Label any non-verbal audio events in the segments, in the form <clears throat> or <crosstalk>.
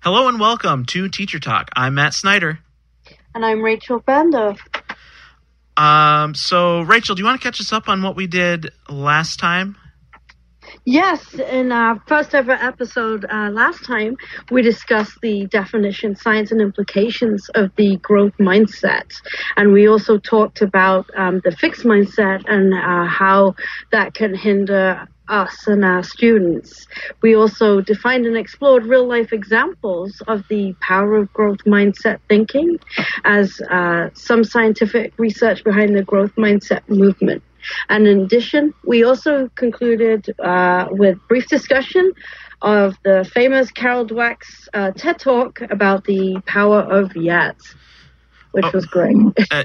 Hello and welcome to Teacher Talk. I'm Matt Snyder. And I'm Rachel Bando. Um, so, Rachel, do you want to catch us up on what we did last time? Yes, in our first ever episode uh, last time, we discussed the definition, science, and implications of the growth mindset. And we also talked about um, the fixed mindset and uh, how that can hinder us and our students. We also defined and explored real life examples of the power of growth mindset thinking as uh, some scientific research behind the growth mindset movement. And in addition, we also concluded uh, with brief discussion of the famous Carol Dweck's uh, TED Talk about the power of yet, which Oh. was great. <laughs> Uh,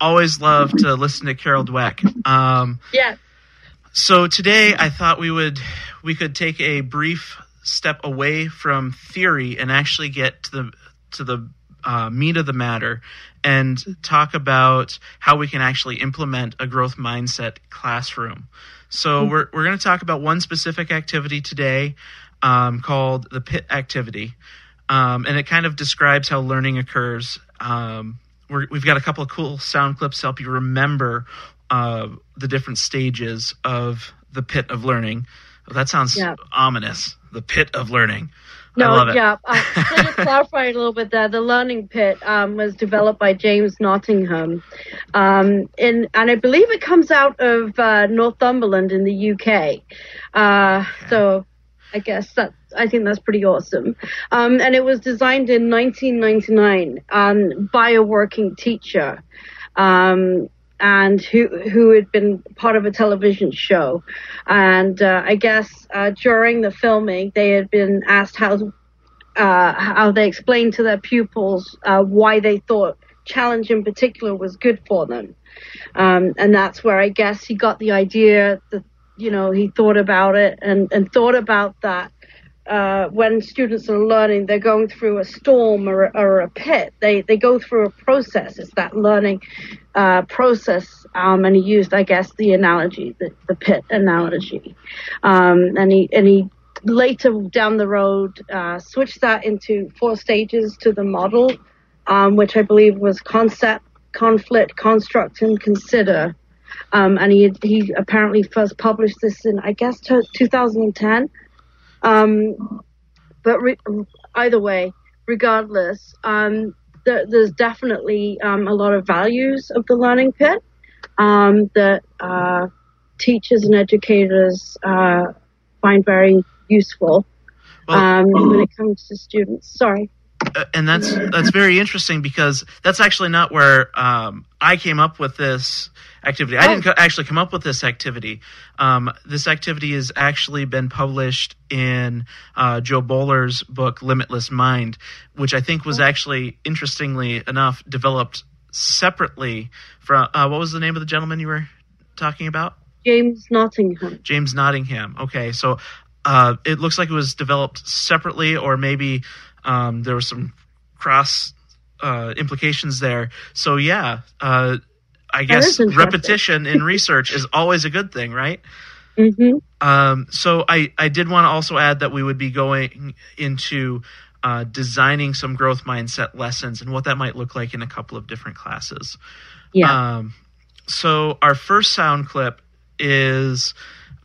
always love to listen to Carol Dweck. Um, yeah. So today I thought we would we could take a brief step away from theory and actually get to the to the uh, meat of the matter and talk about how we can actually implement a growth mindset classroom. So we're we're going to talk about one specific activity today um, called the PIT activity, um, and it kind of describes how learning occurs. Um, we're, we've got a couple of cool sound clips to help you remember uh, the different stages of the pit of learning. That sounds Yeah. ominous. The pit of learning. No, I love it. yeah. Uh, to clarify a little bit there, the Learning Pit um, was developed by James Nottingham, um, in, and I believe it comes out of uh, Northumberland in the UK. Uh, so I guess that I think that's pretty awesome. Um, and it was designed in 1999 um, by a working teacher. Um, and who who had been part of a television show, and uh, I guess uh, during the filming they had been asked how uh, how they explained to their pupils uh, why they thought challenge in particular was good for them, um, and that's where I guess he got the idea that you know he thought about it and and thought about that uh, when students are learning, they're going through a storm or, or a pit. They they go through a process. It's that learning uh, process. Um, and he used, I guess, the analogy, the, the pit analogy. Um, and he and he later down the road uh, switched that into four stages to the model, um, which I believe was concept, conflict, construct, and consider. Um, and he he apparently first published this in I guess t- 2010. Um, but re- either way, regardless, um, there, there's definitely um, a lot of values of the learning pit um, that uh, teachers and educators uh, find very useful Well- um, when it comes to students. Sorry. And that's that's very interesting because that's actually not where um, I came up with this activity. I didn't co- actually come up with this activity. Um, this activity has actually been published in uh, Jo Boaler's book Limitless Mind, which I think was actually interestingly enough developed separately from uh, what was the name of the gentleman you were talking about? James Nottingham. James Nottingham. Okay, so uh, it looks like it was developed separately, or maybe um, there were some cross uh, implications there. So yeah, uh, I guess repetition in research is always a good thing, right? hmm Um, so I, I did want to also add that we would be going into uh, designing some growth mindset lessons and what that might look like in a couple of different classes. Yeah. Um, so our first sound clip is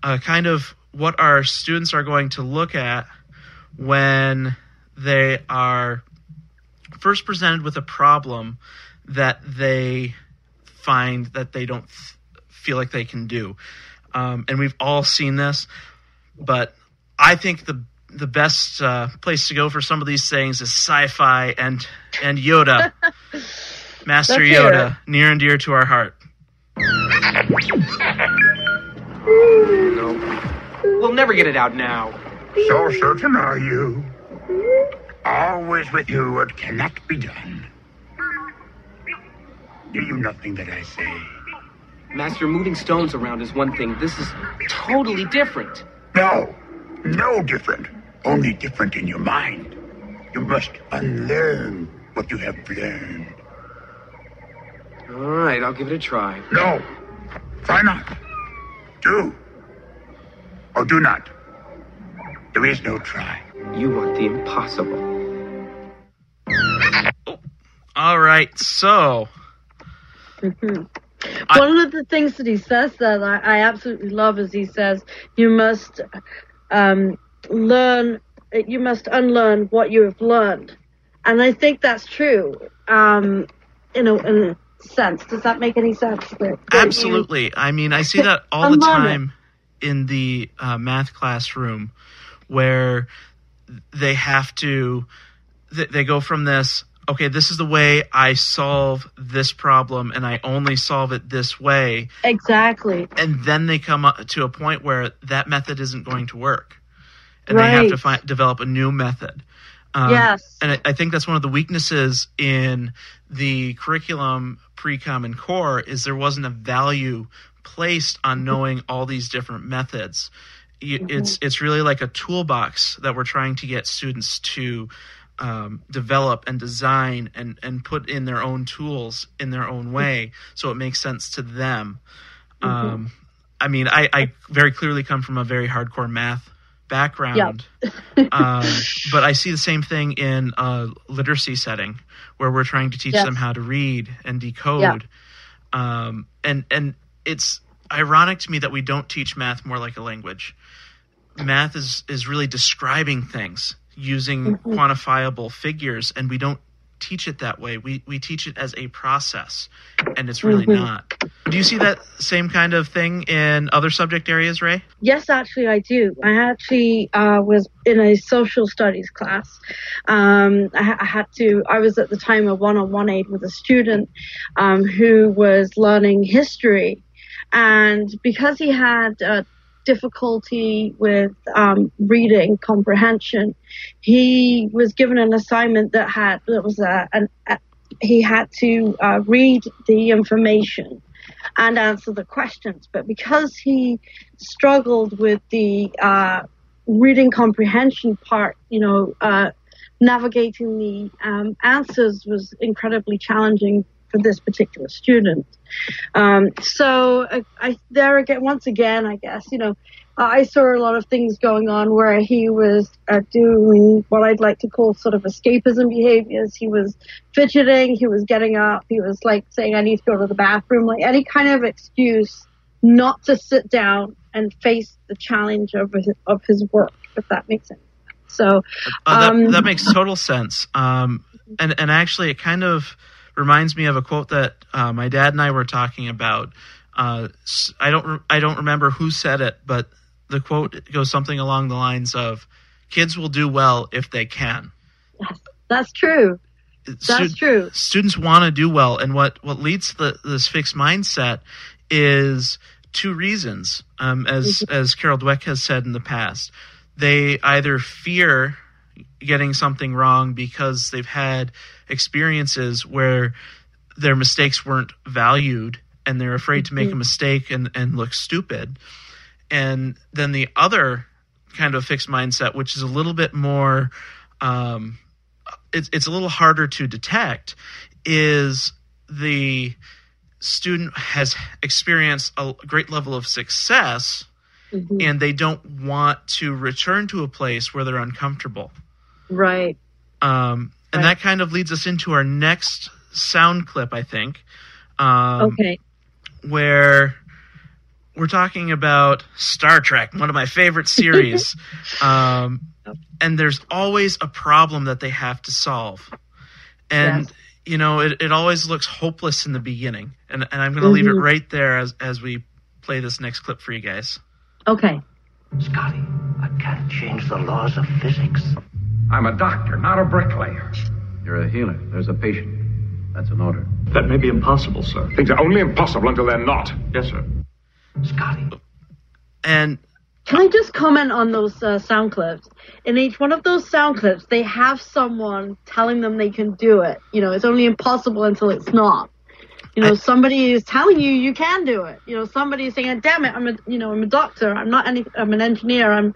uh, kind of what our students are going to look at when they are first presented with a problem that they find that they don't f- feel like they can do. Um, and we've all seen this, but I think the the best uh, place to go for some of these things is sci-fi and and Yoda, <laughs> Master Let's hear Yoda, near and dear to our heart. We'll never get it out now. So certain are you. Always with you what cannot be done. Do you nothing that I say? Master, moving stones around is one thing. This is totally different. No, no different. Only different in your mind. You must unlearn what you have learned. All right, I'll give it a try. No, try not. Do. Or do not. There is no try. You want the impossible. All right, so Mhm. One of the things that he says that I, I absolutely love is he says you must um, learn, you must unlearn what you have learned, and I think that's true. Um, in a, in a sense, does that make any sense? That- that you- Absolutely. I mean, I see that <laughs> all the Unlearn it. time in the uh, math classroom where they have to, they go from this, okay, this is the way I solve this problem and I only solve it this way. Exactly. And then they come up to a point where that method isn't going to work. And they have to find, develop a new method. Um, Yes. And I, I think that's one of the weaknesses in the curriculum pre-common core is there wasn't a value placed on knowing all these different methods. You- It's it's really like a toolbox that we're trying to get students to um, develop and design and and put in their own tools in their own way, so it makes sense to them. Um, I mean, I, I very clearly come from a very hardcore math background, <laughs> um, but I see the same thing in a literacy setting where we're trying to teach Yes. them how to read and decode. Um, and and it's ironic to me that we don't teach math more like a language. Math is is really describing things using Mm-hmm. quantifiable figures, and we don't teach it that way. We we teach it as a process, and it's really Mhm. not. Do you see that same kind of thing in other subject areas, Ray? Yes, actually, I do. I actually uh, was in a social studies class. Um, I, I had to. I was at the time a one-on-one aide with a student um, who was learning history, and because he had uh, difficulty with um, reading comprehension, he was given an assignment that had that was a, an, a he had to uh, read the information and answer the questions. But because he struggled with the uh, reading comprehension part, you know, uh, navigating the um, answers was incredibly challenging for this particular student. Um, so I, I, there again, once again, I guess, you know, I saw a lot of things going on where he was uh, doing what I'd like to call sort of escapism behaviors. He was fidgeting, he was getting up, he was like saying, I need to go to the bathroom, like any kind of excuse not to sit down and face the challenge of his, of his work, if that makes sense. So, Oh, that, um, that makes total sense. Um, and and actually, it kind of reminds me of a quote that uh, my dad and I were talking about. Uh, I don't re- I don't remember who said it, but the quote goes something along the lines of, "Kids will do well if they can." <laughs> that's true. That's true. Students want to do well, and what what leads to the, this fixed mindset is two reasons. Um, as as Carol Dweck has said in the past, they either fear getting something wrong because they've had experiences where their mistakes weren't valued and they're afraid to make a mistake and, and look stupid. And then the other kind of fixed mindset, which is a little bit more, um, it's, it's a little harder to detect, is the student has experienced a great level of success Mhm. and they don't want to return to a place where they're uncomfortable. Right. Um, and Right. that kind of leads us into our next sound clip, I think, um, Okay. where we're talking about Star Trek, one of my favorite <laughs> series. um, and there's always a problem that they have to solve. And, Yes. you know, it, it always looks hopeless in the beginning. And, and I'm going to leave it Mhm. right there as, as we play this next clip for you guys. Okay. Scotty, I can't change the laws of physics. I'm a doctor, not a bricklayer. You're a healer. There's a patient. That's an order. That may be impossible, sir. Things are only impossible until they're not. Yes, sir. Scotty. And Can I just comment on those uh, sound clips? In each one of those sound clips, they have someone telling them they can do it. You know, it's only impossible until it's not. You know, somebody is telling you you can do it. You know, somebody is saying, "Damn it, I'm a you know I'm a doctor. I'm not any. I'm an engineer. I'm,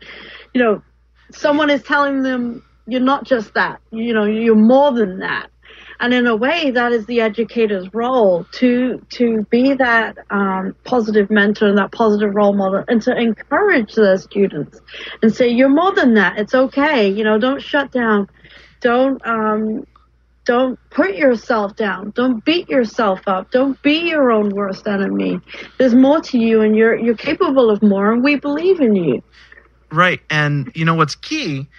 you know, someone is telling them you're not just that. You know, you're more than that. And in a way, that is the educator's role to to be that um, positive mentor and that positive role model, and to encourage the students and say you're more than that. It's okay. You know, don't shut down. Don't um, don't put yourself down. Don't beat yourself up. Don't be your own worst enemy. There's more to you, and you're you're capable of more, and we believe in you. Right. And you know what's key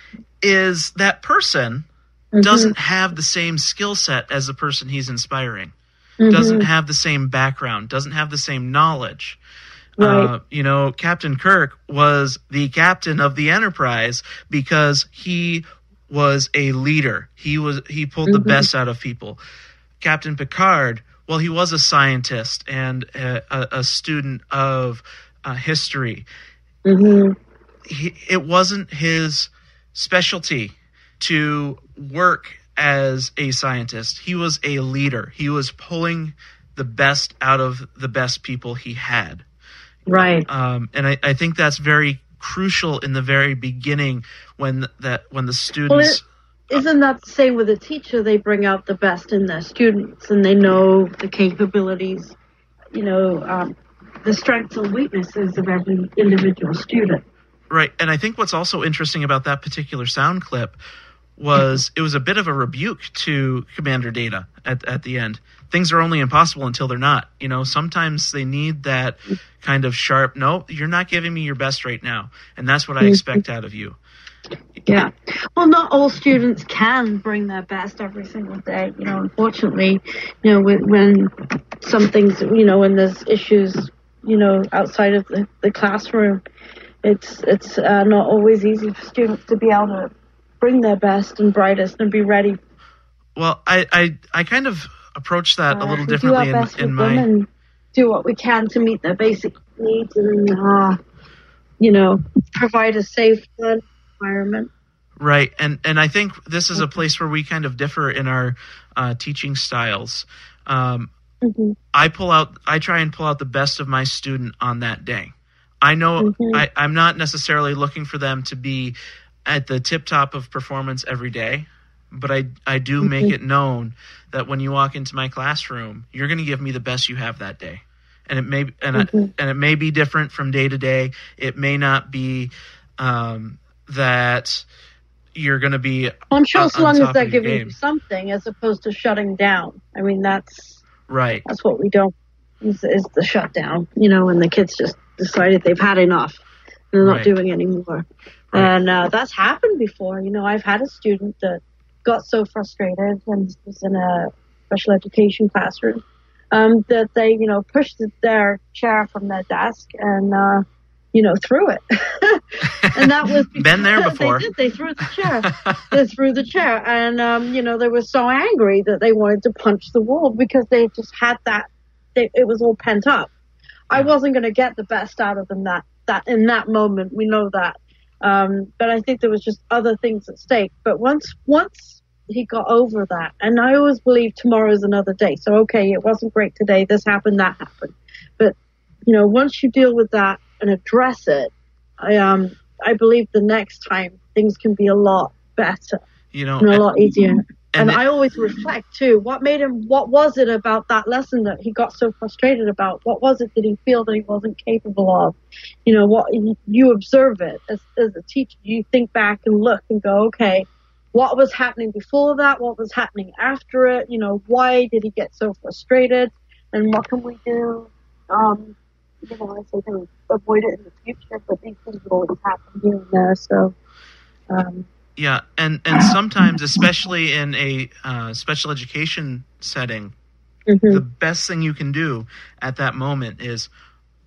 is that person Mm-hmm. doesn't have the same skill set as the person he's inspiring. Mhm. Doesn't have the same background, doesn't have the same knowledge. Right. Uh, you know, Captain Kirk was the captain of the Enterprise because he was a leader. He was he pulled the Mhm. best out of people. Captain Picard, well, he was a scientist and a, a, student of uh, history. hmm He, it wasn't his specialty to work as a scientist. He was a leader. He was pulling the best out of the best people he had. Right. Um, and I, I think that's very crucial in the very beginning when that when the students Well, isn't that the same with a teacher? They bring out the best in their students, and they know the capabilities, you know, um, the strengths and weaknesses of every individual student. Right. And I think what's also interesting about that particular sound clip was <laughs> it was a bit of a rebuke to Commander Data at, at the end. Things are only impossible until they're not. You know, sometimes they need that kind of sharp, no, you're not giving me your best right now. And that's what I Mhm. expect out of you. Yeah. Well, not all students can bring their best every single day. You know, unfortunately, you know, when, when some things, you know, when there's issues, you know, outside of the, the classroom, it's it's uh, not always easy for students to be able to bring their best and brightest and be ready. Well, I, I, I kind of approach that a Uh, little we do differently in, in my. and do what we can to meet their basic needs and, uh, you know, provide a safe learning environment. Right, and and I think this is a place where we kind of differ in our uh, teaching styles. Um, Mm-hmm. I pull out, I try and pull out the best of my student on that day. I know Mhm. I, I'm not necessarily looking for them to be at the tip top of performance every day, but I I do make Mhm. it known that when you walk into my classroom, you're going to give me the best you have that day, and it may and Mhm. it, and it may be different from day to day. It may not be um, that you're going to be. I'm sure as long as they're giving game. you something as opposed to shutting down. I mean, that's right. that's what we don't is, is the shutdown. You know, when the kids just decided they've had enough they're not Right. doing anymore. And uh, that's happened before. You know, I've had a student that got so frustrated and this was in a special education classroom um, that they, you know, pushed their chair from their desk and, uh, you know, threw it. <laughs> and that was <laughs> Been there before. They did. They threw the chair. <laughs> they threw the chair, and um, you know, they were so angry that they wanted to punch the wall because they just had that. They, it was all pent up. I wasn't going to get the best out of them that that in that moment. We know that. Um, but I think there was just other things at stake. But once once he got over that, and I always believe tomorrow is another day. So okay, it wasn't great today. This happened, that happened. But you know, once you deal with that and address it, I um I believe the next time things can be a lot better You know, and a lot easier. And, and I always reflect too. What made him? What was it about that lesson that he got so frustrated about? What was it that he feel that he wasn't capable of? You know, what you- you observe it as as a teacher. You think back and look and go, okay, what was happening before that? What was happening after it? You know, why did he get so frustrated? And what can we do? Um, you know, I say to avoid it in the future, but these things will always happen here and there. So, um, Yeah, and and sometimes, especially in a uh, special education setting, mhm. the best thing you can do at that moment is,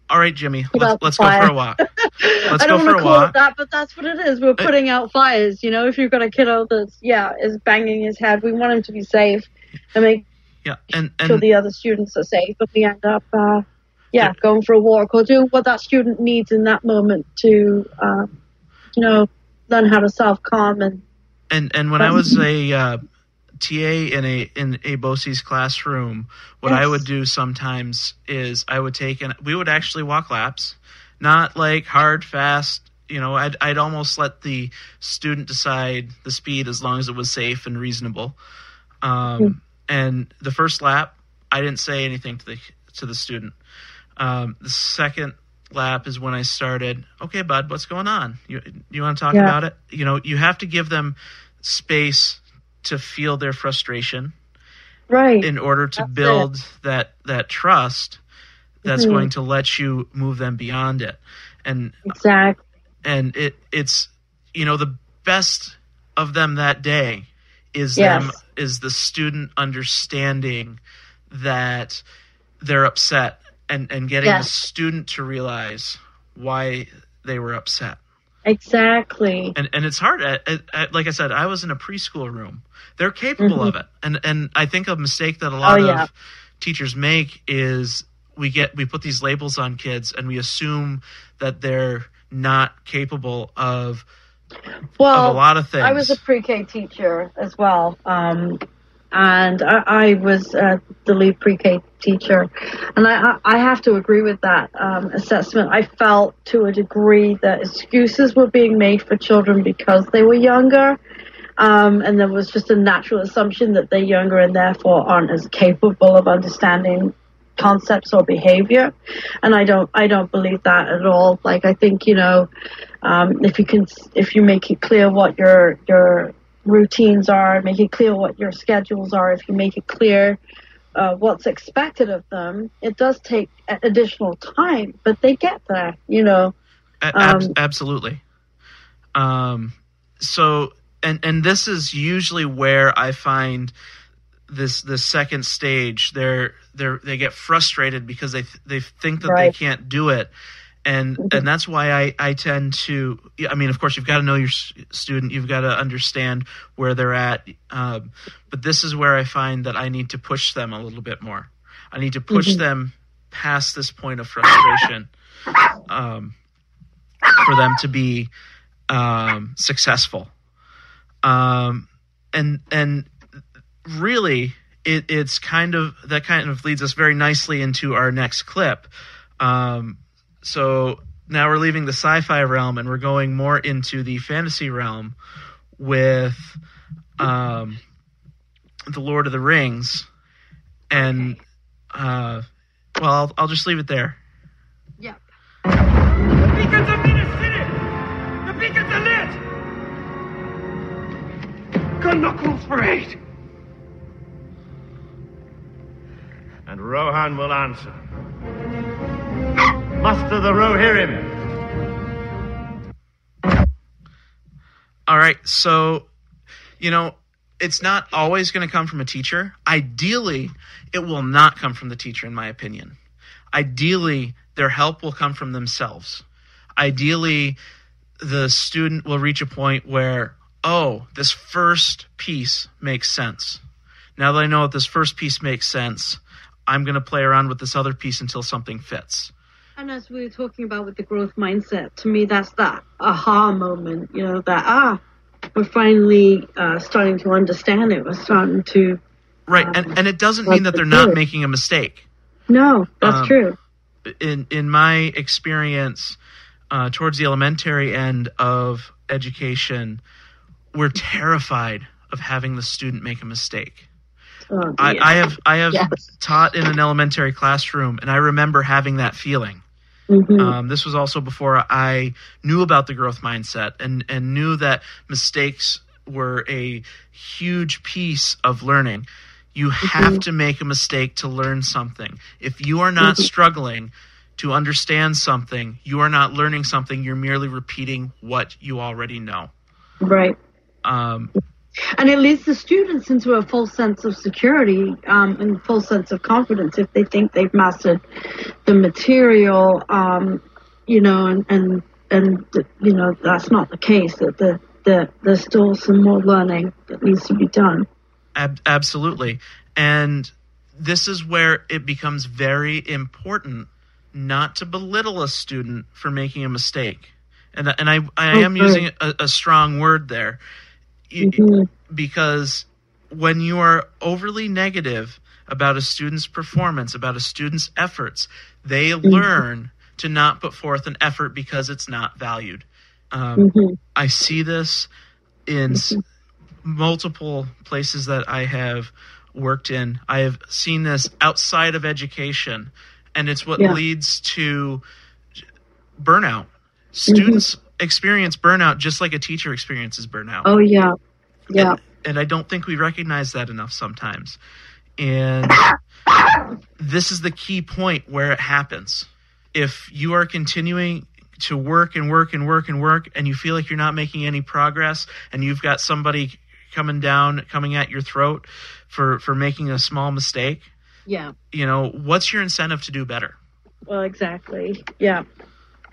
all right, Jimmy, let's let's go for a walk. <laughs> Let's I go don't for want a to call walk. it that, but that's what it is. We're putting out fires. You know, if you've got a kiddo that's yeah is banging his head, we want him to be safe and make Yeah, and sure the other students are safe. But we end up, uh, yeah, going for a walk or do what that student needs in that moment to, uh, you know, learn how to self calm and. And and when I was a uh, TA in a in a BOCES classroom, what I would do sometimes is I would take and we would actually walk laps, not like hard fast. You know, I'd I'd almost let the student decide the speed as long as it was safe and reasonable. Um, and the first lap, I didn't say anything to the to the student. Um, the second lap is when I started. Okay, bud, what's going on? You you want to talk Yeah. about it? You know, you have to give them space to feel their frustration Right. in order to That's build that that trust that's Mhm. going to let you move them beyond it. And Exactly. and it it's you know the best of them that day is Yes. them is the student understanding that they're upset and and getting the student to realize why they were upset. Exactly. and and it's hard. At, at- like i said i was in a preschool room. They're capable of it. And and i think a mistake that a lot Mm-hmm. Oh, yeah. of teachers make is we get we put these labels on kids and we assume that they're not capable of well, of a lot of things I was a pre-K teacher as well, um, and I, I was uh, the lead pre-K teacher, and I, I have to agree with that um, assessment. I felt to a degree that excuses were being made for children because they were younger, um, and there was just a natural assumption that they're younger and therefore aren't as capable of understanding concepts or behavior. And i don't i don't believe that at all. Like i think you know um, if you can if you make it clear what your your routines are make it clear what your schedules are if you make it clear uh, what's expected of them it does take additional time but they get there you know Um, absolutely. Um, so, and and this is usually where I find this this second stage. They're they're they get frustrated because they th- they think that Right. they can't do it, and and that's why I I tend to. I mean, of course, you've got to know your student. You've got to understand where they're at. Um, but this is where I find that I need to push them a little bit more. I need to push Mhm. them past this point of frustration. Um, for them to be um, successful. Um, and and really, it, it's kind of that kind of leads us very nicely into our next clip. Um, so now we're leaving the sci-fi realm and we're going more into the fantasy realm with um, the Lord of the Rings, and uh, well, I'll, I'll just leave it there. Yeah. The beacons are in the! The beacons are lit! Gondor calls for eight! And Rohan will answer. Muster the Rohirrim. All right, so you know, it's not always going to come from a teacher. Ideally, it will not come from the teacher in my opinion. Ideally, their help will come from themselves. Ideally, the student will reach a point where, oh, this first piece makes sense. Now that I know that this first piece makes sense, I'm going to play around with this other piece until something fits. And as we were talking about with the growth mindset, to me, that's that aha moment, you know, that, ah, we're finally uh, starting to understand it. We're starting to. Right, and, and it doesn't mean that they're not making a mistake. No, that's Um, true. in in my experience, uh, towards the elementary end of education, we're terrified of having the student make a mistake. Oh, I. I have I have Yes. taught in an elementary classroom, and I remember having that feeling. Mhm. Um, this was also before I knew about the growth mindset and and knew that mistakes were a huge piece of learning. You have Mhm. to make a mistake to learn something. If you are not Mhm. struggling to understand something, you are not learning something. You're merely repeating what you already know. Right. Um, And it leads the students into a full sense of security um, and full sense of confidence if they think they've mastered the material, um, you know, and, and, and, you know, that's not the case, that the, the, there's still some more learning that needs to be done. Ab- absolutely. And this is where it becomes very important not to belittle a student for making a mistake. And, and I, I am using a, a strong word there mm-hmm. because when you are overly negative about a student's performance, about a student's efforts, they mm-hmm. learn to not put forth an effort because it's not valued. Um, mm-hmm. I see this in mm-hmm. multiple places that I have worked in. I have seen this outside of education, and it's what yeah. leads to burnout. Students mm-hmm. Experience burnout just like a teacher experiences burnout. Oh, yeah. Yeah. And, and I don't think we recognize that enough sometimes. And this is the key point where it happens. If you are continuing to work and work and work and work and you feel like you're not making any progress and you've got somebody coming down coming at your throat for for making a small mistake yeah you know what's your incentive to do better well exactly yeah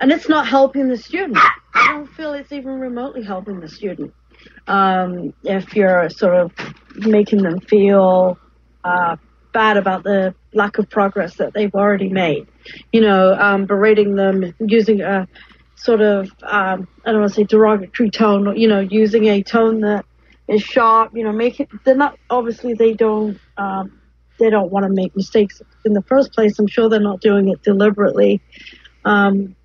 and it's not helping the student i don't feel it's even remotely helping the student um, if you're sort of making them feel uh, bad about the lack of progress that they've already made. You know, um, berating them using a sort of um, I don't want to say derogatory tone. You know, using a tone that is sharp. You know, make it. They're not obviously they don't. Um, they don't want to make mistakes in the first place. I'm sure they're not doing it deliberately. Um,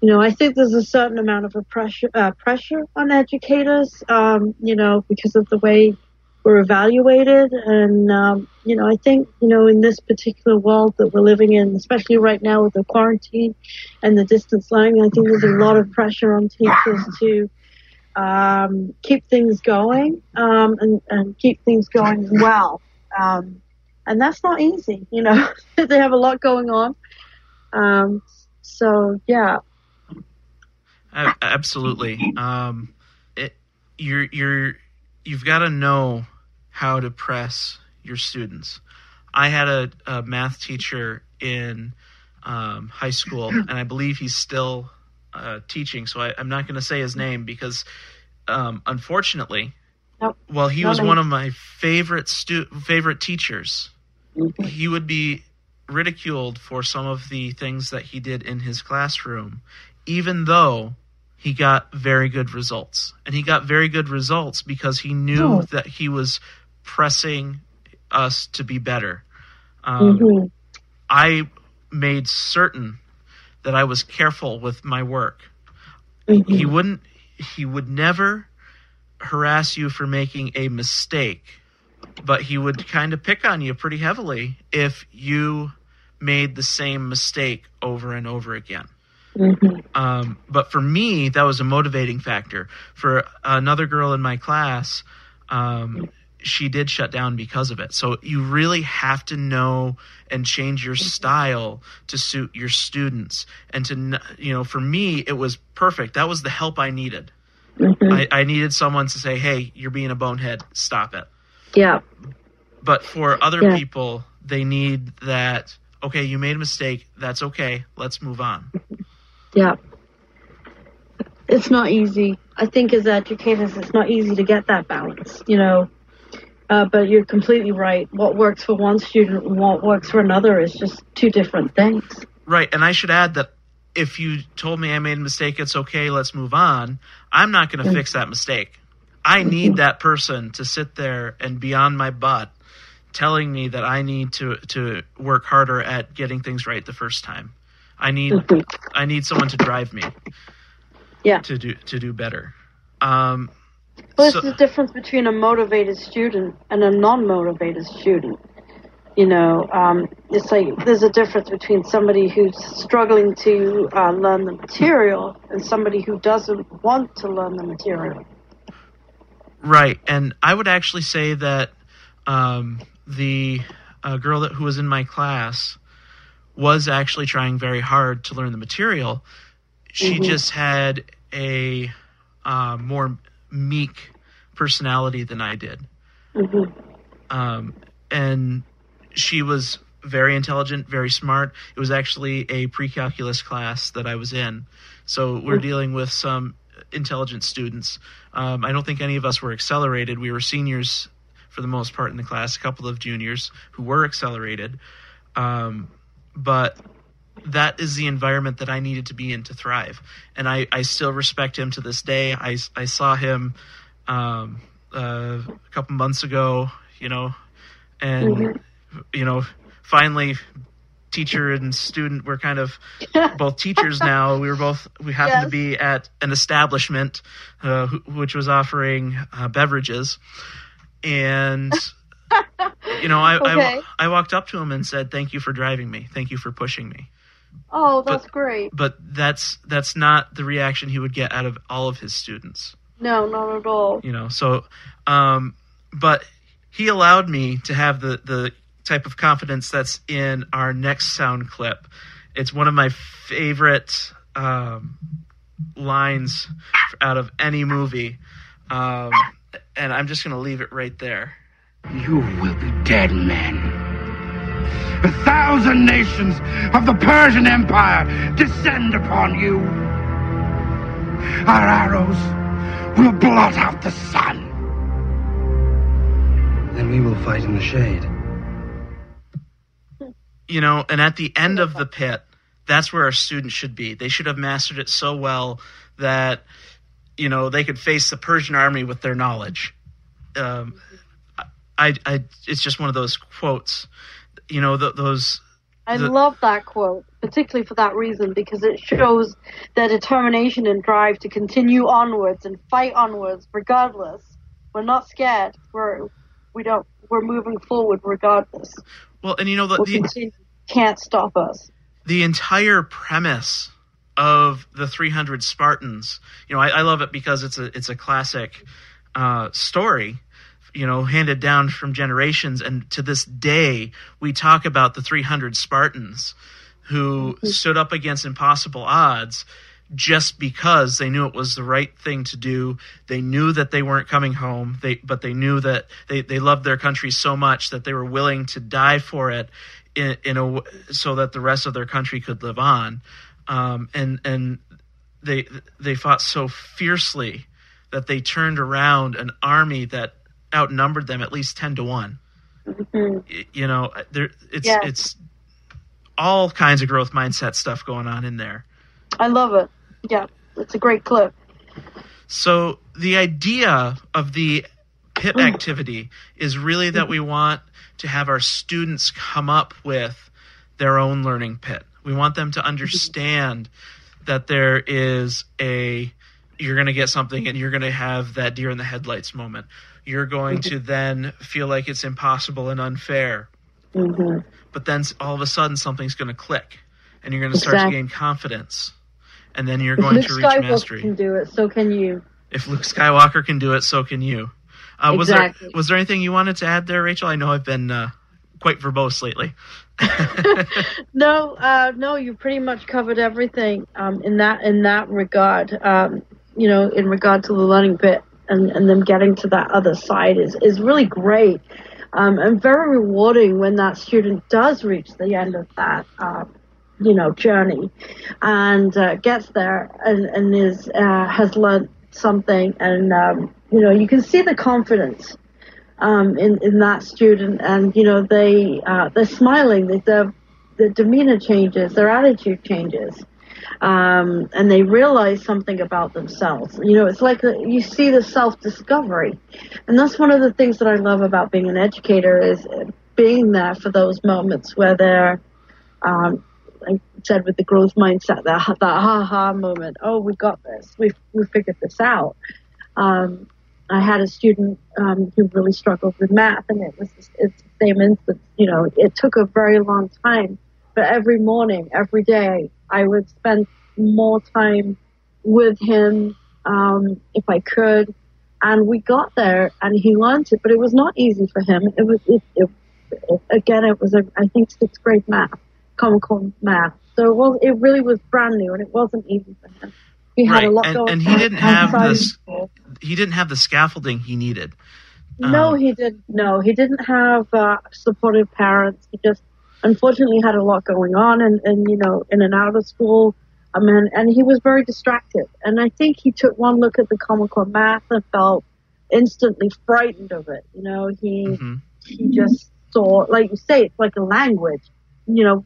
you know, I think there's a certain amount of pressure uh, pressure on educators. Um, you know, because of the way we're evaluated, and um, you know, I think you know in this particular world that we're living in, especially right now with the quarantine and the distance learning, I think there's a lot of pressure on teachers to um, keep things going um, and, and keep things going well. Um, and that's not easy, you know. <laughs> they have a lot going on. Um, so yeah, absolutely. Um, it, you're you're you've got to know how to press your students. I had a, a math teacher in um, high school, <clears throat> and I believe he's still uh, teaching. So I, am not going to say his name because, um, unfortunately, nope. while he was one of my favorite stu- favorite teachers, mm-hmm. he would be ridiculed for some of the things that he did in his classroom, even though he got very good results. And he got very good results because he knew oh. that he was pressing us to be better. Um, mm-hmm. I made certain that I was careful with my work. Mm-hmm. He wouldn't, he would never harass you for making a mistake, but he would kind of pick on you pretty heavily if you made the same mistake over and over again. Mm-hmm. Um, but for me, that was a motivating factor. For another girl in my class, um, she did shut down because of it. So you really have to know and change your style to suit your students. And to, you know, for me, it was perfect. That was the help I needed. Mm-hmm. I, I needed someone to say, hey, you're being a bonehead. Stop it. Yeah. But for other yeah. people, they need that, okay, you made a mistake. That's okay. Let's move on. Yeah. It's not easy. I think as educators, it's not easy to get that balance, you know. Uh, but you're completely right. What works for one student and what works for another is just two different things. Right. And I should add that if you told me I made a mistake, it's okay, let's move on. I'm not going to mm-hmm. fix that mistake. I need mm-hmm. that person to sit there and be on my butt telling me that I need to, to work harder at getting things right the first time. I need mm-hmm. I need someone to drive me. Yeah. To do to do better. Um, What's so, the difference between a motivated student and a non-motivated student? You know, um, it's like there's a difference between somebody who's struggling to uh, learn the material and somebody who doesn't want to learn the material. Right, and I would actually say that um, the uh, girl that who was in my class was actually trying very hard to learn the material. She mm-hmm. just had a uh, more meek personality than I did. Mm-hmm. Um, and she was very intelligent, very smart. It was actually a pre calculus class that I was in. So we're mm-hmm. dealing with some intelligent students. Um, I don't think any of us were accelerated. We were seniors for the most part in the class, a couple of juniors who were accelerated. Um, but that is the environment that I needed to be in to thrive. And I, I still respect him to this day. I, I saw him um, uh, a couple months ago, you know, and, Mm-hmm. you know, finally teacher and student were kind of both teachers <laughs> now. We were both, we happened to be at an establishment uh, which was offering uh, beverages. And, <laughs> <laughs> you know, I, Okay. I, I walked up to him and said, thank you for driving me. Thank you for pushing me Oh, that's great. but that's that's not the reaction he would get out of all of his students No, not at all. you know so um but he allowed me to have the the type of confidence that's in our next sound clip it's one of my favorite um lines out of any movie um and i'm just gonna leave it right there You will be dead men. A thousand nations of the Persian Empire descend upon you. Our arrows will blot out the sun. Then we will fight in the shade. you know, and at the end of the pit, that's where our students should be. They should have mastered it so well that, you know, they could face the Persian army with their knowledge. Um, I, I, it's just one of those quotes, you know, th- those. I the- love that quote, particularly for that reason, because it shows their determination and drive to continue onwards and fight onwards, regardless. We're not scared. We're we don't. We're moving forward regardless. Well, and you know, the, We'll the, continue. Can't stop us. the entire premise of the 300 Spartans. You know, I, I love it because it's a it's a classic uh, story. You know, handed down from generations, and to this day, we talk about the 300 Spartans who stood up against impossible odds just because they knew it was the right thing to do. They knew that they weren't coming home. They but they knew that they, they loved their country so much that they were willing to die for it in, in a so that the rest of their country could live on. Um, and and they they fought so fiercely that they turned around an army that outnumbered them at least 10 to 1 Mhm. You know there it's Yeah. it's all kinds of growth mindset stuff going on in there I love it. Yeah, it's a great clip. So the idea of the pit activity is really that we want to have our students come up with their own learning pit. We want them to understand that there is a you're going to get something and you're going to have that deer in the headlights moment. You're going to then feel like it's impossible and unfair. hmm But then all of a sudden something's going to click and you're going to start Exactly. to gain confidence. And then you're If going Luke to reach Skywalker mastery can do it, so can you. if Luke Skywalker can do it, so can you. Uh, was Exactly. there was there anything you wanted to add there, Rachel? I know I've been uh, quite verbose lately. <laughs> No, uh, no, you pretty much covered everything um, in that in that regard. Um, you know, in regard to the learning pit and, and them getting to that other side is is really great um, and very rewarding when that student does reach the end of that. Um, you know, journey, and uh, gets there and, and is uh, has learned something, and um, you know, you can see the confidence um, in in that student, and you know they uh, they're smiling, their their demeanor changes, their attitude changes, um, and they realize something about themselves. You know, it's like a, you see the self discovery, and that's one of the things that I love about being an educator is being there for those moments where they're um, like I said with the growth mindset, that that ha ha moment. Oh, we got this. We we figured this out. Um, I had a student um, who really struggled with math, and it was it's the same instance. You know, it took a very long time, but every morning, every day, I would spend more time with him um, if I could, and we got there, and he learned it. But it was not easy for him. It was it, it, it again. It was a I think sixth grade math, Common Core math. So it was it really was brand new, and it wasn't easy for him. He had a lot and, going and he didn't have this. school. He didn't have the scaffolding he needed. No, Um, he didn't. No, he didn't have uh, supportive parents. He just unfortunately had a lot going on, and, and you know, in and out of school. Um, and, and he was very distracted. And I think he took one look at the Common Core math and felt instantly frightened of it. You know, he Mhm. he just saw, like you say, it's like a language. You know,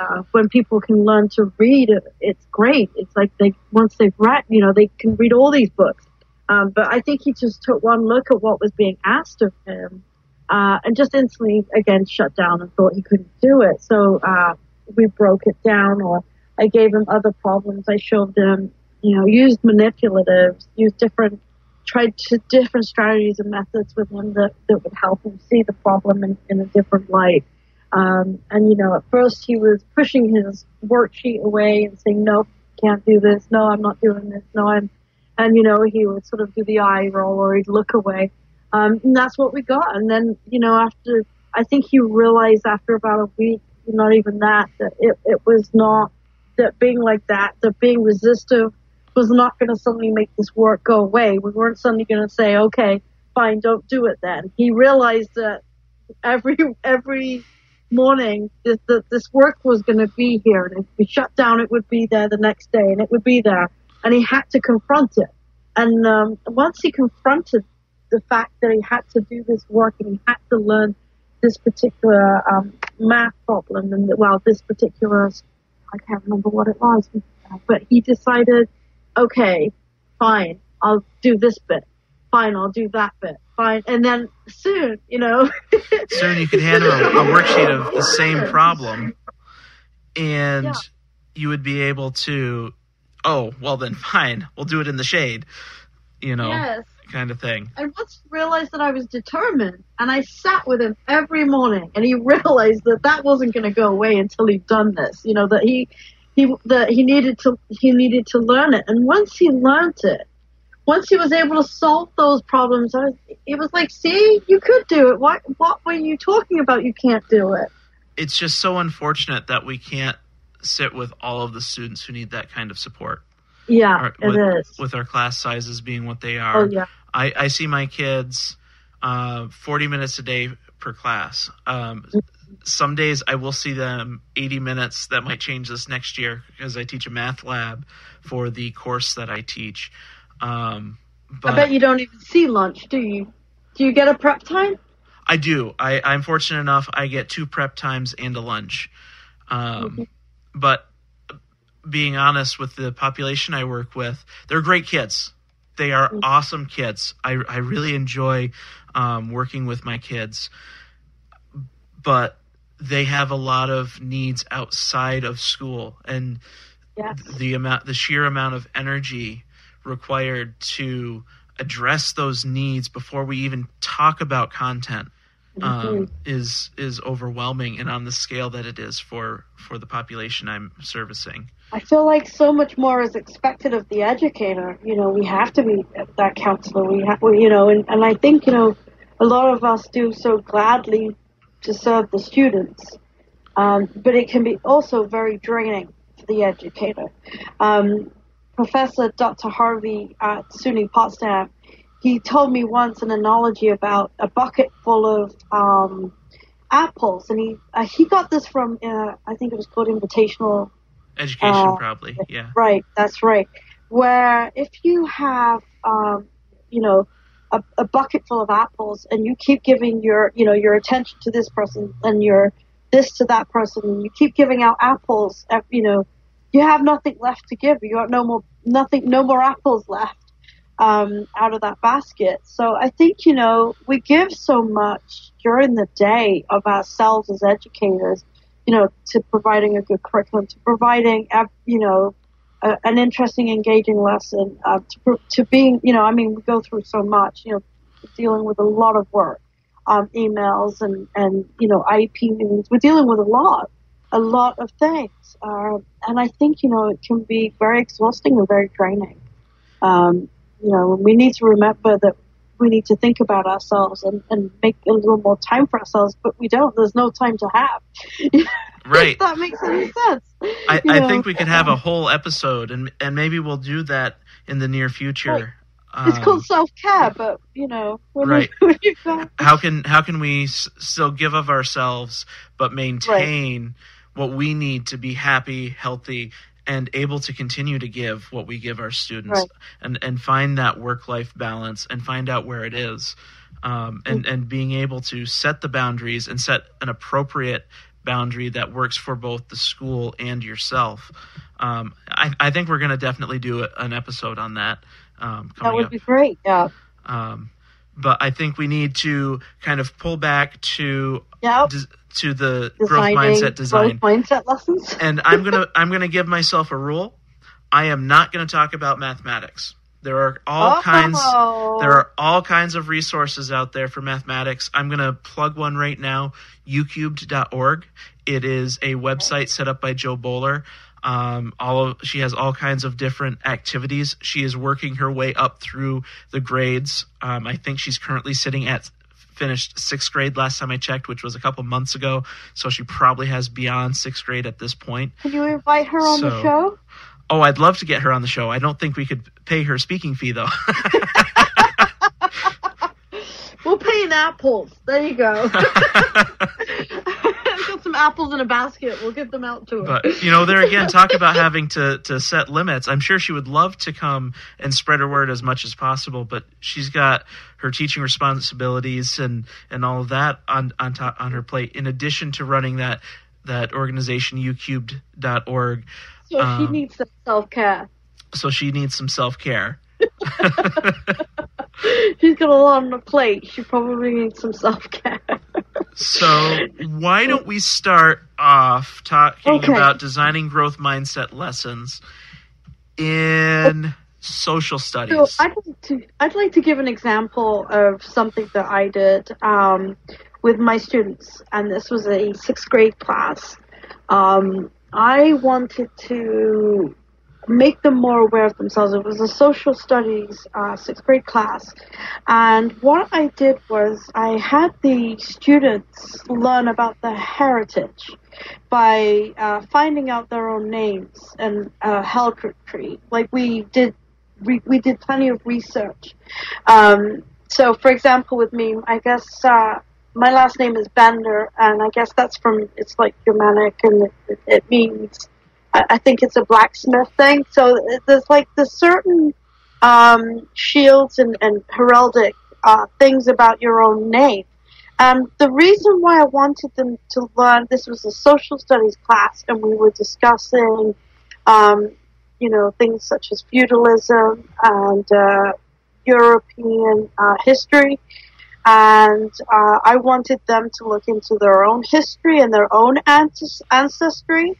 uh, when people can learn to read, it's great. It's like they once they've read, you know, they can read all these books. Um, but I think he just took one look at what was being asked of him, uh, and just instantly again shut down and thought he couldn't do it. So uh, we broke it down, or I gave him other problems. I showed him, you know, used manipulatives, used different, tried to different strategies and methods with him that, that would help him see the problem in, in a different light. Um, and you know, at first he was pushing his worksheet away and saying, "No, can't do this. No, I'm not doing this. No, I'm," and you know, he would sort of do the eye roll or he'd look away. Um, and that's what we got. And then, you know, after I think he realized after about a week, not even that, that it, it was not that being like that, that being resistive was not going to suddenly make this work go away. We weren't suddenly going to say, okay, fine, don't do it then. He realized that every <laughs> every morning this, this work was going to be here, and if we shut down, it would be there the next day, and it would be there, and he had to confront it. And um, once he confronted the fact that he had to do this work and he had to learn this particular um, math problem, and well, this particular I can't remember what it was, but he decided, okay, fine, I'll do this bit. Fine, I'll do that bit. Fine, and then soon, you know, <laughs> soon you could hand him a, a worksheet of the same problem, and yeah. you would be able to, oh, well then, fine, we'll do it in the shade, you know. Yes kind of thing. I once realized that I was determined, and I sat with him every morning, and he <laughs> realized that that wasn't going to go away until he'd done this. You know that he he that he needed to he needed to learn it, and once he learned it, once he was able to solve those problems, I was, it was like, see, you could do it. What what were you talking about? You can't do it. It's just so unfortunate that we can't sit with all of the students who need that kind of support. Yeah, our, it with, is. With our class sizes being what they are. Oh yeah. I, I see my kids uh, 40 minutes a day per class. Um, some days I will see them 80 minutes. That might change this next year because I teach a math lab for the course that I teach. Um, but I bet you don't even see lunch, do you? Do you get a prep time? I do. I, I'm fortunate enough. I get two prep times and a lunch. Um, mm-hmm. But being honest with the population I work with, they're great kids. They are mm-hmm. awesome kids. I, I really enjoy um, working with my kids, but they have a lot of needs outside of school, and yes. the amount, the sheer amount of energy required to address those needs before we even talk about content um, mm-hmm. is is overwhelming, and on the scale that it is for for the population I'm servicing. I feel like so much more is expected of the educator. You know, we have to be that counselor. We have, you know, and, and I think, you know, a lot of us do so gladly to serve the students. Um, but it can be also very draining for the educator. Um, Professor Dr. Harvey at SUNY Potsdam, he told me once an analogy about a bucket full of um, apples, and he uh, he got this from uh, I think it was called Invitational Education, uh, probably. Yeah. Right. That's right. Where if you have, um, you know, a, a, bucket full of apples, and you keep giving your, you know, your attention to this person and your this to that person, and you keep giving out apples, you know, you have nothing left to give. You have no more, nothing, no more apples left um, out of that basket. So I think, you know, we give so much during the day of ourselves as educators you know, to providing a good curriculum, to providing, you know, a, an interesting, engaging lesson, uh, to, to being, you know, I mean, we go through so much, you know, dealing with a lot of work, um, emails and, and, you know, IEP meetings. We're dealing with a lot, a lot of things. Uh, and I think, you know, it can be very exhausting and very draining. Um, you know, we need to remember that we need to think about ourselves and, and make a little more time for ourselves, but we don't. There's no time to have. <laughs> Right. that makes any sense. I, I think we could have a whole episode, and and maybe we'll do that in the near future. Right. Um, it's called self care, but you know, right? <laughs> how can how can we s- still give of ourselves, but maintain right. what we need to be happy, healthy, and able to continue to give what we give our students right. and and find that work life balance and find out where it is um, and mm. and being able to set the boundaries and set an appropriate boundary that works for both the school and yourself. Um, I, I think we're going to definitely do an episode on that. Um, That would up. be great. Yeah. Um, but I think we need to kind of pull back to Yep. des- to the growth mindset design. growth mindset lessons. <laughs> and I'm gonna I'm gonna give myself a rule. I am not gonna talk about mathematics. There are all Oh. kinds there are all kinds of resources out there for mathematics. I'm gonna plug one right now, youcubed.org. It is a website set up by Jo Boaler. Um, all of, she has all kinds of different activities. She is working her way up through the grades. Um, I think she's currently sitting at finished sixth grade last time I checked, which was a couple months ago. So she probably has beyond sixth grade at this point. Can you invite her on the show? Oh, I'd love to get her on the show. I don't think we could pay her speaking fee though. <laughs> We'll pay in apples. There you go. <laughs> Some apples in a basket. We'll give them out to her. but you know, there again, talk about having to to set limits. I'm sure she would love to come and spread her word as much as possible, but she's got her teaching responsibilities and and all of that on on top on her plate. In addition to running that that organization youcubed.org, so she um, needs some self care. so she needs some self care. <laughs> <laughs> She's got a lot on her plate. She probably needs some self care. So why don't we start off talking Okay. about designing growth mindset lessons in social studies? So I'd like to I'd like to give an example of something that I did um, with my students, and this was a sixth grade class. Um, I wanted to make them more aware of themselves. It was a social studies uh, sixth grade class, and what I did was I had the students learn about their heritage by uh, finding out their own names and uh, heraldry. Like we did, we, we did plenty of research. Um, so, for example, with me, I guess uh, my last name is Bender, and I guess that's from it's like Germanic, and it, it means I, think it's a blacksmith thing. So there's like the certain um, shields and, and heraldic uh, things about your own name. Um, the reason why I wanted them to learn this was a social studies class, and we were discussing, um, you know, things such as feudalism and uh, European uh, history. And uh, I wanted them to look into their own history and their own ancestry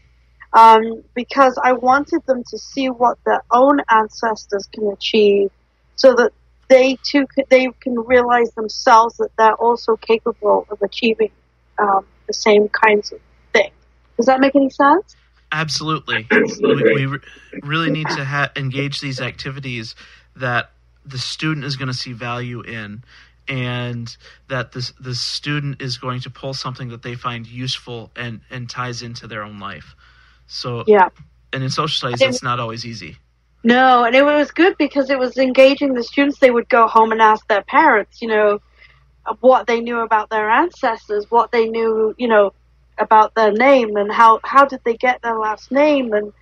um, because I wanted them to see what their own ancestors can achieve so that they too could, they can realize themselves that they're also capable of achieving um, the same kinds of things. Does that make any sense? Absolutely. <laughs> we, we re- really need to ha- engage these activities that the student is going to see value in and that this the student is going to pull something that they find useful and and ties into their own life. So Yeah. and in social studies it's not always easy. No, and it was good because it was engaging the students. They would go home and ask their parents, you know, what they knew about their ancestors, what they knew, you know, about their name, and how how did they get their last name, and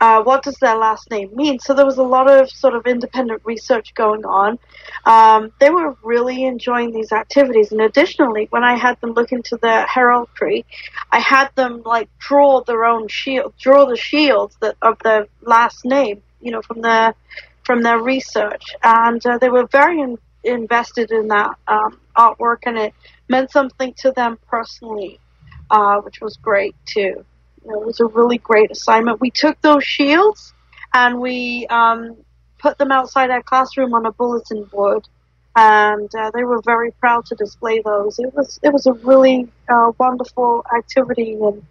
uh, what does their last name mean. So there was a lot of sort of independent research going on. Um, they were really enjoying these activities, and additionally, when I had them look into their heraldry, I had them like draw their own shield, draw the shields that of their last name, you know, from their from their research, and uh, they were very in, invested in that um, artwork, and it meant something to them personally, uh, which was great too. It was a really great assignment. We took those shields and we um, put them outside our classroom on a bulletin board, and uh, they were very proud to display those. It was it was a really uh, wonderful activity, and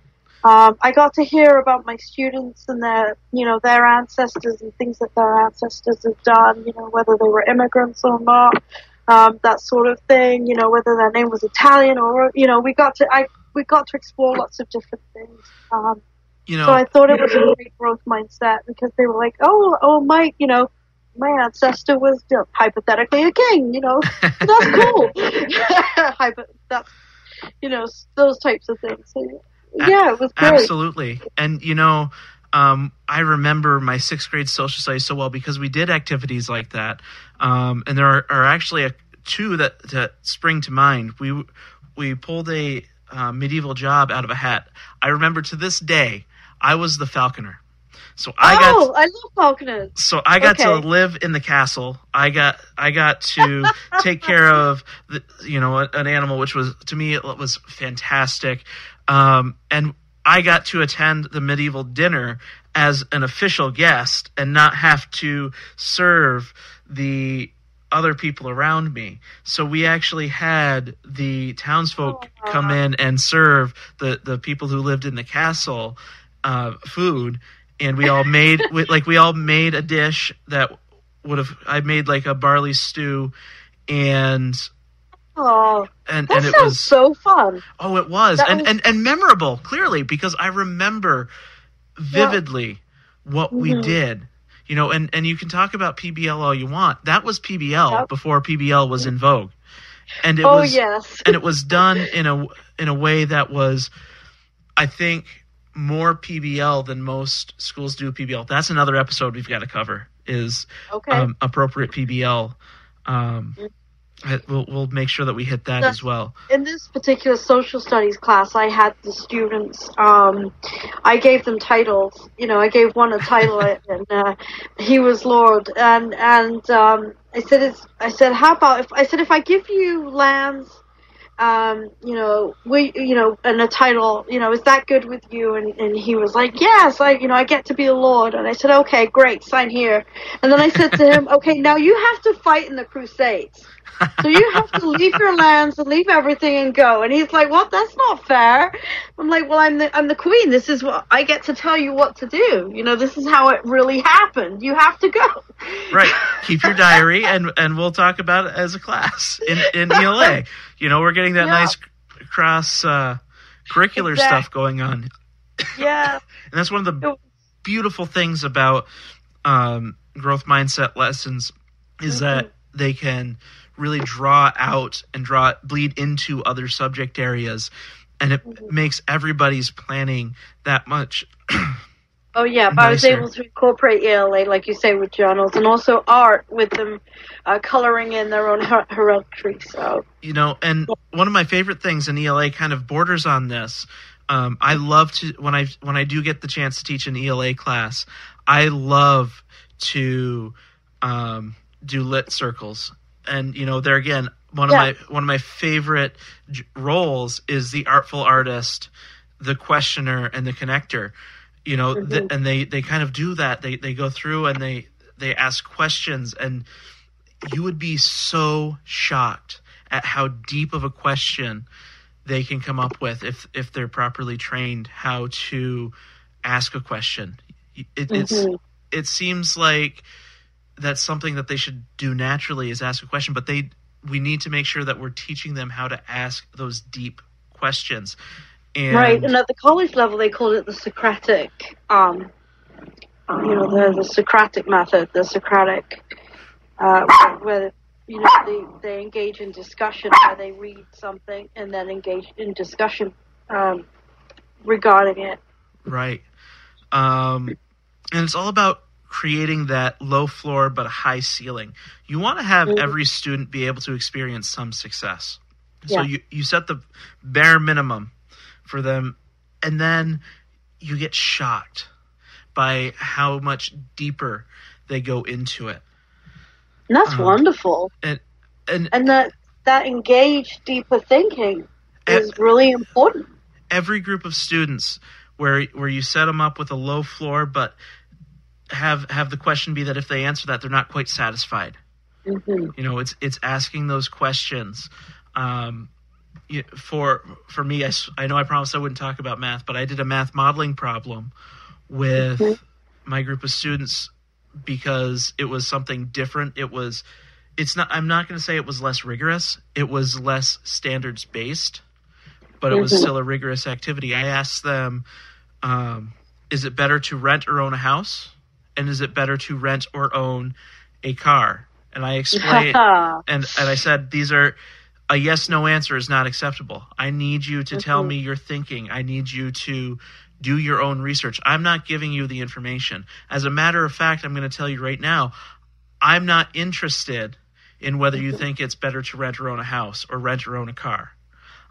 um, I got to hear about my students and their you know their ancestors and things that their ancestors have done. You know whether they were immigrants or not, um, that sort of thing. You know whether their name was Italian or you know we got to I we got to explore lots of different things. Um, You know, so I thought it was a great growth mindset because they were like, oh, oh, my, you know, my ancestor was you know, hypothetically a king, you know, <laughs> that's cool. <laughs> That's, you know, those types of things. So, yeah, it was great. Absolutely. And you know, um, I remember my sixth grade social studies so well because we did activities like that. Um, and there are, are actually a, two that, that spring to mind. We we pulled a uh, medieval job out of a hat. I remember to this day, I was the falconer. So I got oh, I love falconers. so I got to live in the castle. I got I got to <laughs> take care of the, you know an animal, which was to me it was fantastic, um, and I got to attend the medieval dinner as an official guest and not have to serve the other people around me. So we actually had the townsfolk come in and serve the the people who lived in the castle uh, food, and we all made we, like we all made a dish that would have I made like a barley stew, and Oh, and that and it sounds was so fun. Oh, it was. That And, was- and and memorable, clearly, because I remember vividly what we Mhm. did. You know, and, and you can talk about PBL all you want. That was PBL before PBL was in vogue. And it Oh, was yes. and it was done in a in a way that was I think more PBL than most schools do PBL. That's another episode we've got to cover is Okay. um, appropriate PBL. Um, I- we'll we'll make sure that we hit that So- as well. in this particular social studies class, I had the students. Um, I gave them titles. You know, I gave one a title, <laughs> and uh, he was Lord. And and um, I said, it's, I said, how about if I said if I give you lands, um, you know, we, you know, and a title, you know, is that good with you? And and he was like, yes, I, you know, I get to be a Lord. And I said, okay, great, sign here. And then I said to him, <laughs> okay, now you have to fight in the Crusades. So you have to leave your lands and leave everything and go. And he's like, "What? That's not fair." I'm like, "Well, I'm the I'm the queen. This is what I get to tell you what to do. You know, this is how it really happened. You have to go." Right. Keep your diary, and and we'll talk about it as a class in in <laughs> ELA. You know, we're getting that Yeah. nice cross uh, curricular Exact- stuff going on, Yeah. <laughs> and that's one of the beautiful things about um, growth mindset lessons is that they can really draw out and draw bleed into other subject areas, and it makes everybody's planning that much <clears throat> Oh yeah, but I was able to incorporate ELA, like you say, with journals and also art with them uh, coloring in their own her- heraldry. So. You know and one of my favorite things in ela kind of borders on this um, i love to when i when i do get the chance to teach an ela class i love to um, do lit circles. And you know there again one of my one of my favorite j- roles is the artful artist the questioner and the connector you know th- Mhm. and they they kind of do that they they go through and they they ask questions and you would be so shocked at how deep of a question they can come up with if if they're properly trained how to ask a question it, it's Mhm. it seems like that's something that they should do naturally is ask a question but they we need to make sure that we're teaching them how to ask those deep questions and right, and at the college level, they called it the Socratic, um, you know, the the Socratic method, the Socratic, uh, where, you know they they engage in discussion, where they read something and then engage in discussion um, regarding it. Right. Um, and it's all about creating that low floor but a high ceiling. You want to have Mhm. every student be able to experience some success. So Yeah. you, you set the bare minimum for them, and then you get shocked by how much deeper they go into it. And that's Um, wonderful. And and And that that engaged deeper thinking is really important. every group of students where where you set them up with a low floor but have have the question be that if they answer that they're not quite satisfied hmm you know it's it's asking those questions um for for me I know i promised i wouldn't talk about math but i did a math modeling problem with my group of students because it was something different. It was it's not i'm not going to say it was less rigorous. It was less standards based but it was Mhm. still a rigorous activity. I asked them um, is it better to rent or own a house? And is it better to rent or own a car? And i <laughs> explained and and i said these are a yes no answer is not acceptable i need you to tell Mhm. me your thinking i need you to do your own research i'm not giving you the information as a matter of fact i'm going to tell you right now i'm not interested in whether you think it's better to rent or own a house or rent or own a car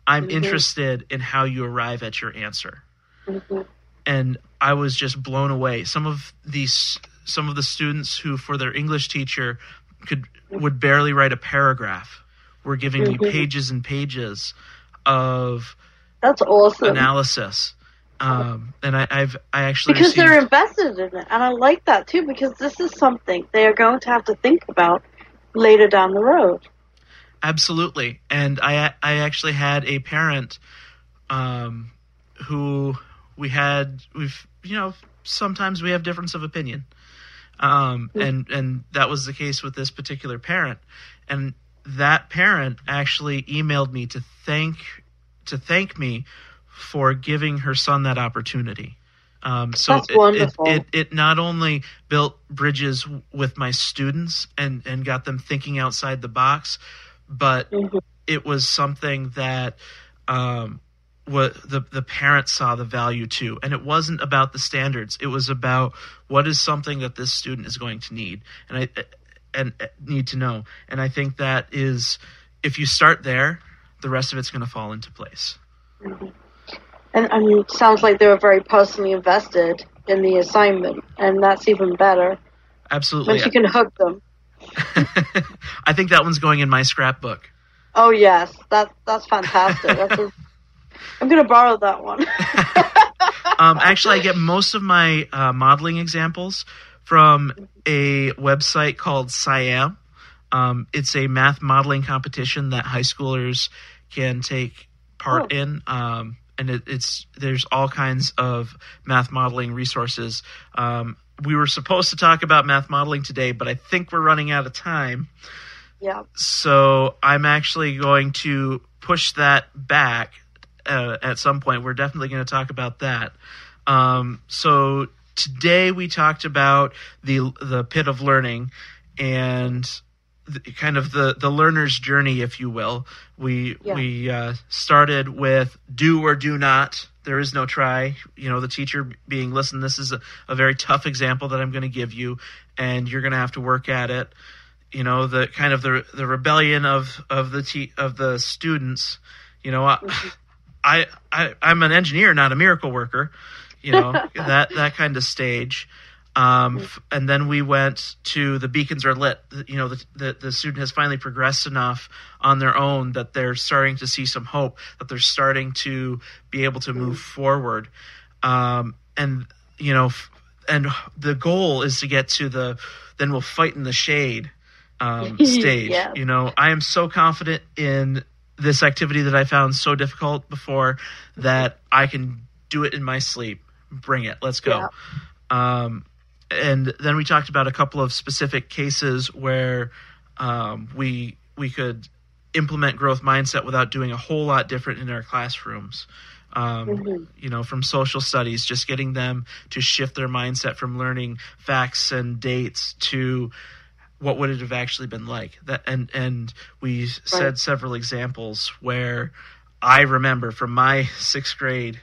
I'm Mhm. interested in how you arrive at your answer. Mm-hmm. And I was just blown away. Some of these some of the students who for their English teacher could would barely write a paragraph were giving me Mhm. pages and pages of That's awesome. analysis. Um, and I, I've I actually because received, they're invested in it, and I like that too. Because this is something they are going to have to think about later down the road. Absolutely, and I I actually had a parent, um, who we had we've you know sometimes we have difference of opinion, um, and and that was the case with this particular parent, and that parent actually emailed me to thank to thank me for giving her son that opportunity. Um, so it- it. It, it not only built bridges with my students and, and got them thinking outside the box, but it was something that um, what the the parents saw the value to, and it wasn't about the standards. It was about what is something that this student is going to need, and I and uh, need to know. And I think that is if you start there, the rest of it's going to fall into place. And I mean, it sounds like they were very personally invested in the assignment, and that's even better. Absolutely. Once you can hook them. <laughs> I think that one's going in my scrapbook. Oh yes, that that's fantastic. That's a, <laughs> I'm gonna borrow that one. <laughs> um, actually, I get most of my uh, modeling examples from a website called SIAM. Um, it's a math modeling competition that high schoolers can take part Oh. in. Um, and it, it's there's all kinds of math modeling resources. Um, we were supposed to talk about math modeling today, but I think we're running out of time. yeah. So I'm actually going to push that back uh, at some point. We're definitely going to talk about that. Um, so today we talked about the the pit of learning and the, kind of the the learner's journey, if you will. We Yeah. we uh, started with do or do not. There is no try. You know, the teacher being listen. This is a, a very tough example that I'm going to give you, and you're going to have to work at it you know the kind of the the rebellion of of the te- of the students you know I, I i i'm an engineer not a miracle worker you know <laughs> that that kind of stage um and then we went to the beacons are lit you know the, the the student has finally progressed enough on their own that they're starting to see some hope that they're starting to be able to move forward um and you know f- and the goal is to get to the then we'll fight in the shade um, <laughs> stage. Yes. You know, I am so confident in this activity that I found so difficult before that I can do it in my sleep. Bring it. Let's go. Um, and then we talked about a couple of specific cases where um, we we could implement growth mindset without doing a whole lot different in our classrooms. Um, Mhm. You know, from social studies, just getting them to shift their mindset from learning facts and dates to what would it have actually been like that and and we said several examples where i remember from my <laughs> sixth grade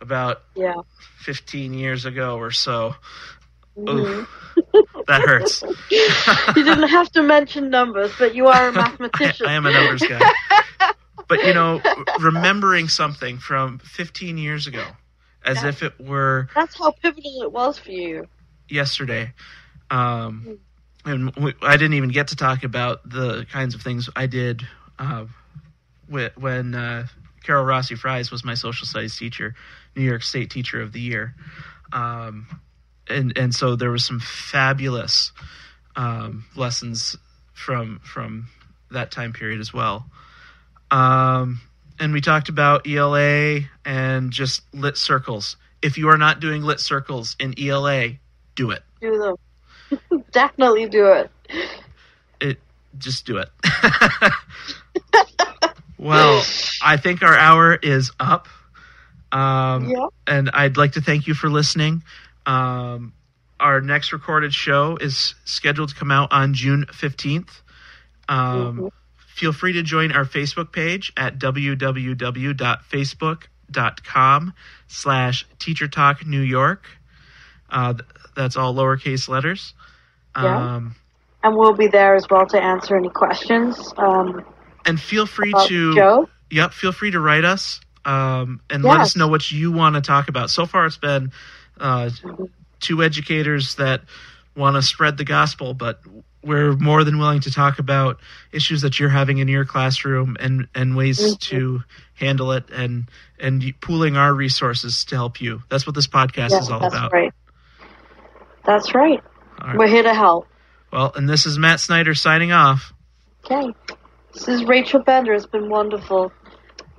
about Yeah. 15 years ago or so Mhm. Oof, that hurts <laughs> you didn't have to mention numbers, but you are a <laughs> mathematician. I am a numbers guy but you know remembering something from 15 years ago as if it were That's how pivotal it was for you. yesterday. Um, and we, I didn't even get to talk about the kinds of things I did uh, whe- when uh, Carol Rossi Fries was my social studies teacher, New York State Teacher of the Year. Um, and and so there was some fabulous um, lessons from from that time period as well. Um, and we talked about ELA and just lit circles. If you are not doing lit circles in ELA, do it. Do them. <laughs> Definitely do it. It just do it. <laughs> well, I think our hour is up. Um, Yeah. And I'd like to thank you for listening. Um, our next recorded show is scheduled to come out on June 15th. Um, Feel free to join our Facebook page at www.facebook.com slash Teacher Talk New York. Uh, that's all lowercase letters. Yeah. Um, And we'll be there as well to answer any questions. Um, and feel free to Joe. yep, feel free to write us um, and let us know what you want to talk about. So far, it's been uh, two educators that want to spread the gospel, but we're more than willing to talk about issues that you're having in your classroom and, and ways Mhm. to handle it and and pooling our resources to help you. That's what this podcast Yeah, is all that's about. right. That's right. Right. We're here to help. Well, and this is Matt Snyder signing off. Okay. This is Rachel Bender. It's been wonderful.